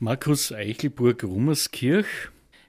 Markus Eichelburg-Rummerskirch.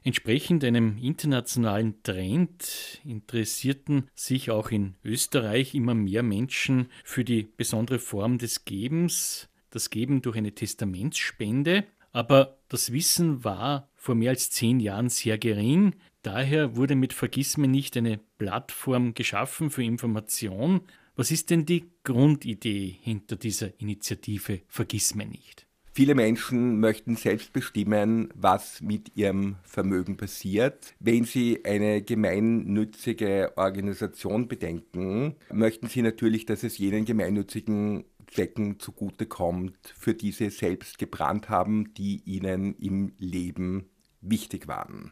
Entsprechend einem internationalen Trend interessierten sich auch in Österreich immer mehr Menschen für die besondere Form des Gebens, das Geben durch eine Testamentsspende. Aber das Wissen war vor mehr als zehn Jahren sehr gering. Daher wurde mit Vergiss mir nicht eine Plattform geschaffen für Information. Was ist denn die Grundidee hinter dieser Initiative Vergiss mir nicht? Viele Menschen möchten selbst bestimmen, was mit ihrem Vermögen passiert. Wenn sie eine gemeinnützige Organisation bedenken, möchten sie natürlich, dass es jenen gemeinnützigen Zwecken zugutekommt, für die sie selbst gebrannt haben, die ihnen im Leben wichtig waren.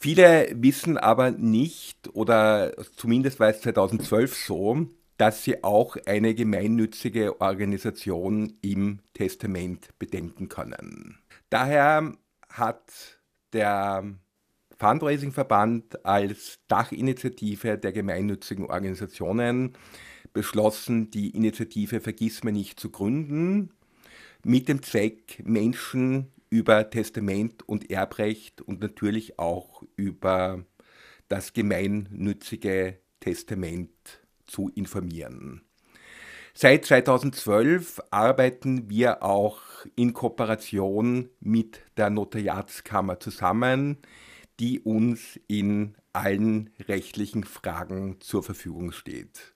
Viele wissen aber nicht, oder zumindest war es 2012 so, dass sie auch eine gemeinnützige Organisation im Testament bedenken können. Daher hat der Fundraising-Verband als Dachinitiative der gemeinnützigen Organisationen beschlossen, die Initiative Vergiss mir nicht zu gründen, mit dem Zweck, Menschen über Testament und Erbrecht und natürlich auch über das gemeinnützige Testament zu informieren. Seit 2012 arbeiten wir auch in Kooperation mit der Notariatskammer zusammen, die uns in allen rechtlichen Fragen zur Verfügung steht.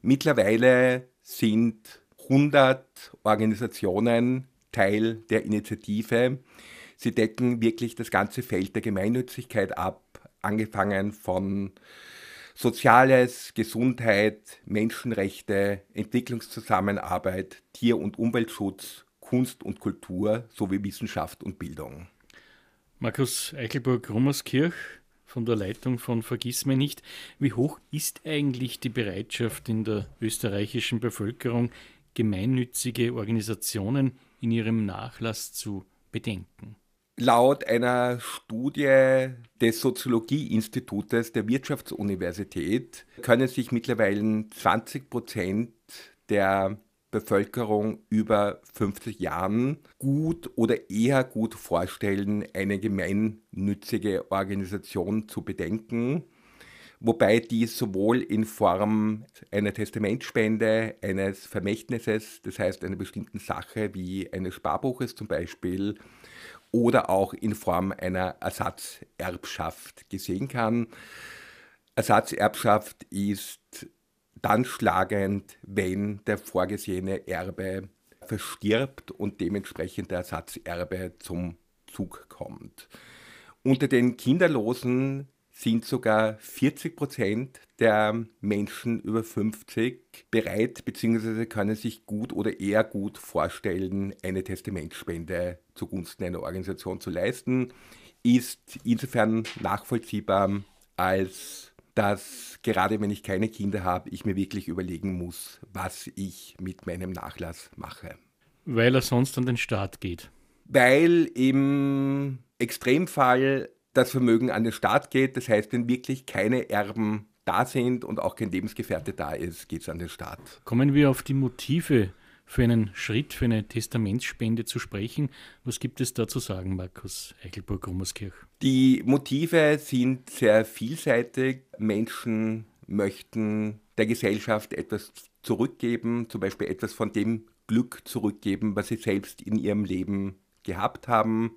Mittlerweile sind 100 Organisationen Teil der Initiative. Sie decken wirklich das ganze Feld der Gemeinnützigkeit ab, angefangen von Soziales, Gesundheit, Menschenrechte, Entwicklungszusammenarbeit, Tier- und Umweltschutz, Kunst und Kultur sowie Wissenschaft und Bildung. Markus Eichelburg-Rummerskirch von der Leitung von Vergiss mir nicht. Wie hoch ist eigentlich die Bereitschaft in der österreichischen Bevölkerung, gemeinnützige Organisationen in ihrem Nachlass zu bedenken? Laut einer Studie des Soziologieinstitutes der Wirtschaftsuniversität können sich mittlerweile 20 Prozent der Bevölkerung über 50 Jahren gut oder eher gut vorstellen, eine gemeinnützige Organisation zu bedenken, wobei dies sowohl in Form einer Testamentspende, eines Vermächtnisses, das heißt einer bestimmten Sache wie eines Sparbuches zum Beispiel, oder auch in Form einer Ersatzerbschaft gesehen kann. Ersatzerbschaft ist dann schlagend, wenn der vorgesehene Erbe verstirbt und dementsprechend der Ersatzerbe zum Zug kommt. Unter den Kinderlosen sind sogar 40 Prozent der Menschen über 50 bereit bzw. können sich gut oder eher gut vorstellen, eine Testamentspende zugunsten einer Organisation zu leisten, ist insofern nachvollziehbar, als dass gerade wenn ich keine Kinder habe, ich mir wirklich überlegen muss, was ich mit meinem Nachlass mache. Weil er sonst an den Staat geht. Weil im Extremfall das Vermögen an den Staat geht. Das heißt, wenn wirklich keine Erben da sind und auch kein Lebensgefährte da ist, geht es an den Staat. Kommen wir auf die Motive für einen Schritt, für eine Testamentsspende zu sprechen. Was gibt es da zu sagen, Markus Eichelburg-Rummerskirch? Die Motive sind sehr vielseitig. Menschen möchten der Gesellschaft etwas zurückgeben, zum Beispiel etwas von dem Glück zurückgeben, was sie selbst in ihrem Leben gehabt haben.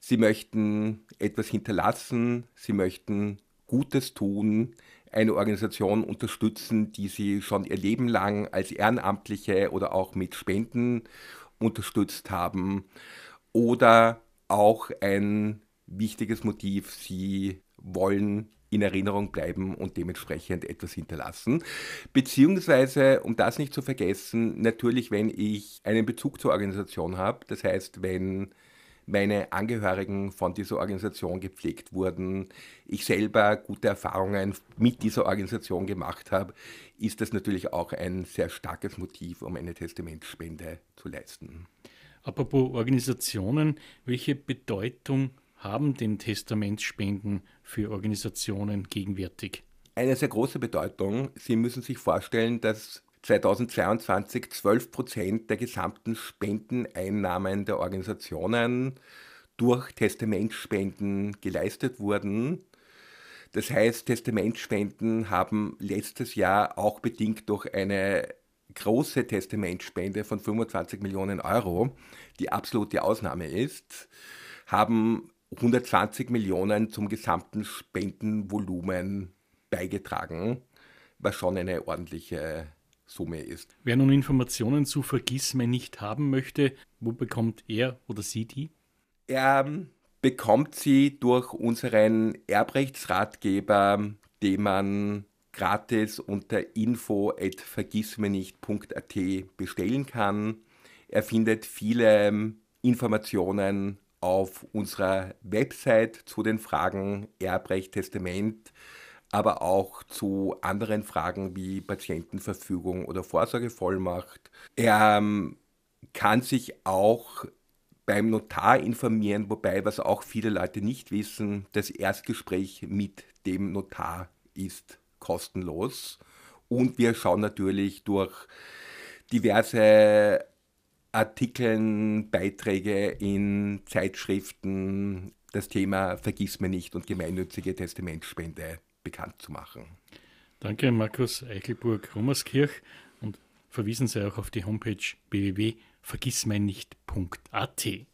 Sie möchten etwas hinterlassen, sie möchten Gutes tun, eine Organisation unterstützen, die sie schon ihr Leben lang als Ehrenamtliche oder auch mit Spenden unterstützt haben. Oder auch ein wichtiges Motiv, sie wollen in Erinnerung bleiben und dementsprechend etwas hinterlassen. Beziehungsweise, um das nicht zu vergessen, natürlich, wenn ich einen Bezug zur Organisation habe, das heißt, wenn meine Angehörigen von dieser Organisation gepflegt wurden, ich selber gute Erfahrungen mit dieser Organisation gemacht habe, ist das natürlich auch ein sehr starkes Motiv, um eine Testamentspende zu leisten. Apropos Organisationen, welche Bedeutung haben denn Testamentsspenden für Organisationen gegenwärtig? Eine sehr große Bedeutung. Sie müssen sich vorstellen, dass 2022 12 Prozent der gesamten Spendeneinnahmen der Organisationen durch Testamentspenden geleistet wurden. Das heißt, Testamentspenden haben letztes Jahr auch bedingt durch eine große Testamentspende von 25 Millionen Euro, die absolute Ausnahme ist, haben 120 Millionen zum gesamten Spendenvolumen beigetragen, was schon eine ordentliche Summe ist. Wer nun Informationen zu Vergissme nicht haben möchte, wo bekommt er oder sie die? Er bekommt sie durch unseren Erbrechtsratgeber, den man gratis unter info.vergissmenicht.at bestellen kann. Er findet viele Informationen auf unserer Website zu den Fragen Erbrecht, Testament, aber auch zu anderen Fragen wie Patientenverfügung oder Vorsorgevollmacht. Er ähm, kann sich auch beim Notar informieren, wobei, was auch viele Leute nicht wissen, das Erstgespräch mit dem Notar ist kostenlos. Und wir schauen natürlich durch diverse Artikeln, Beiträge in Zeitschriften das Thema Vergiss mir nicht und gemeinnützige Testamentspende bekannt zu machen. Danke, Markus Eichelburg-Rummerskirch und verwiesen Sie auch auf die Homepage www.vergissmeinnicht.at.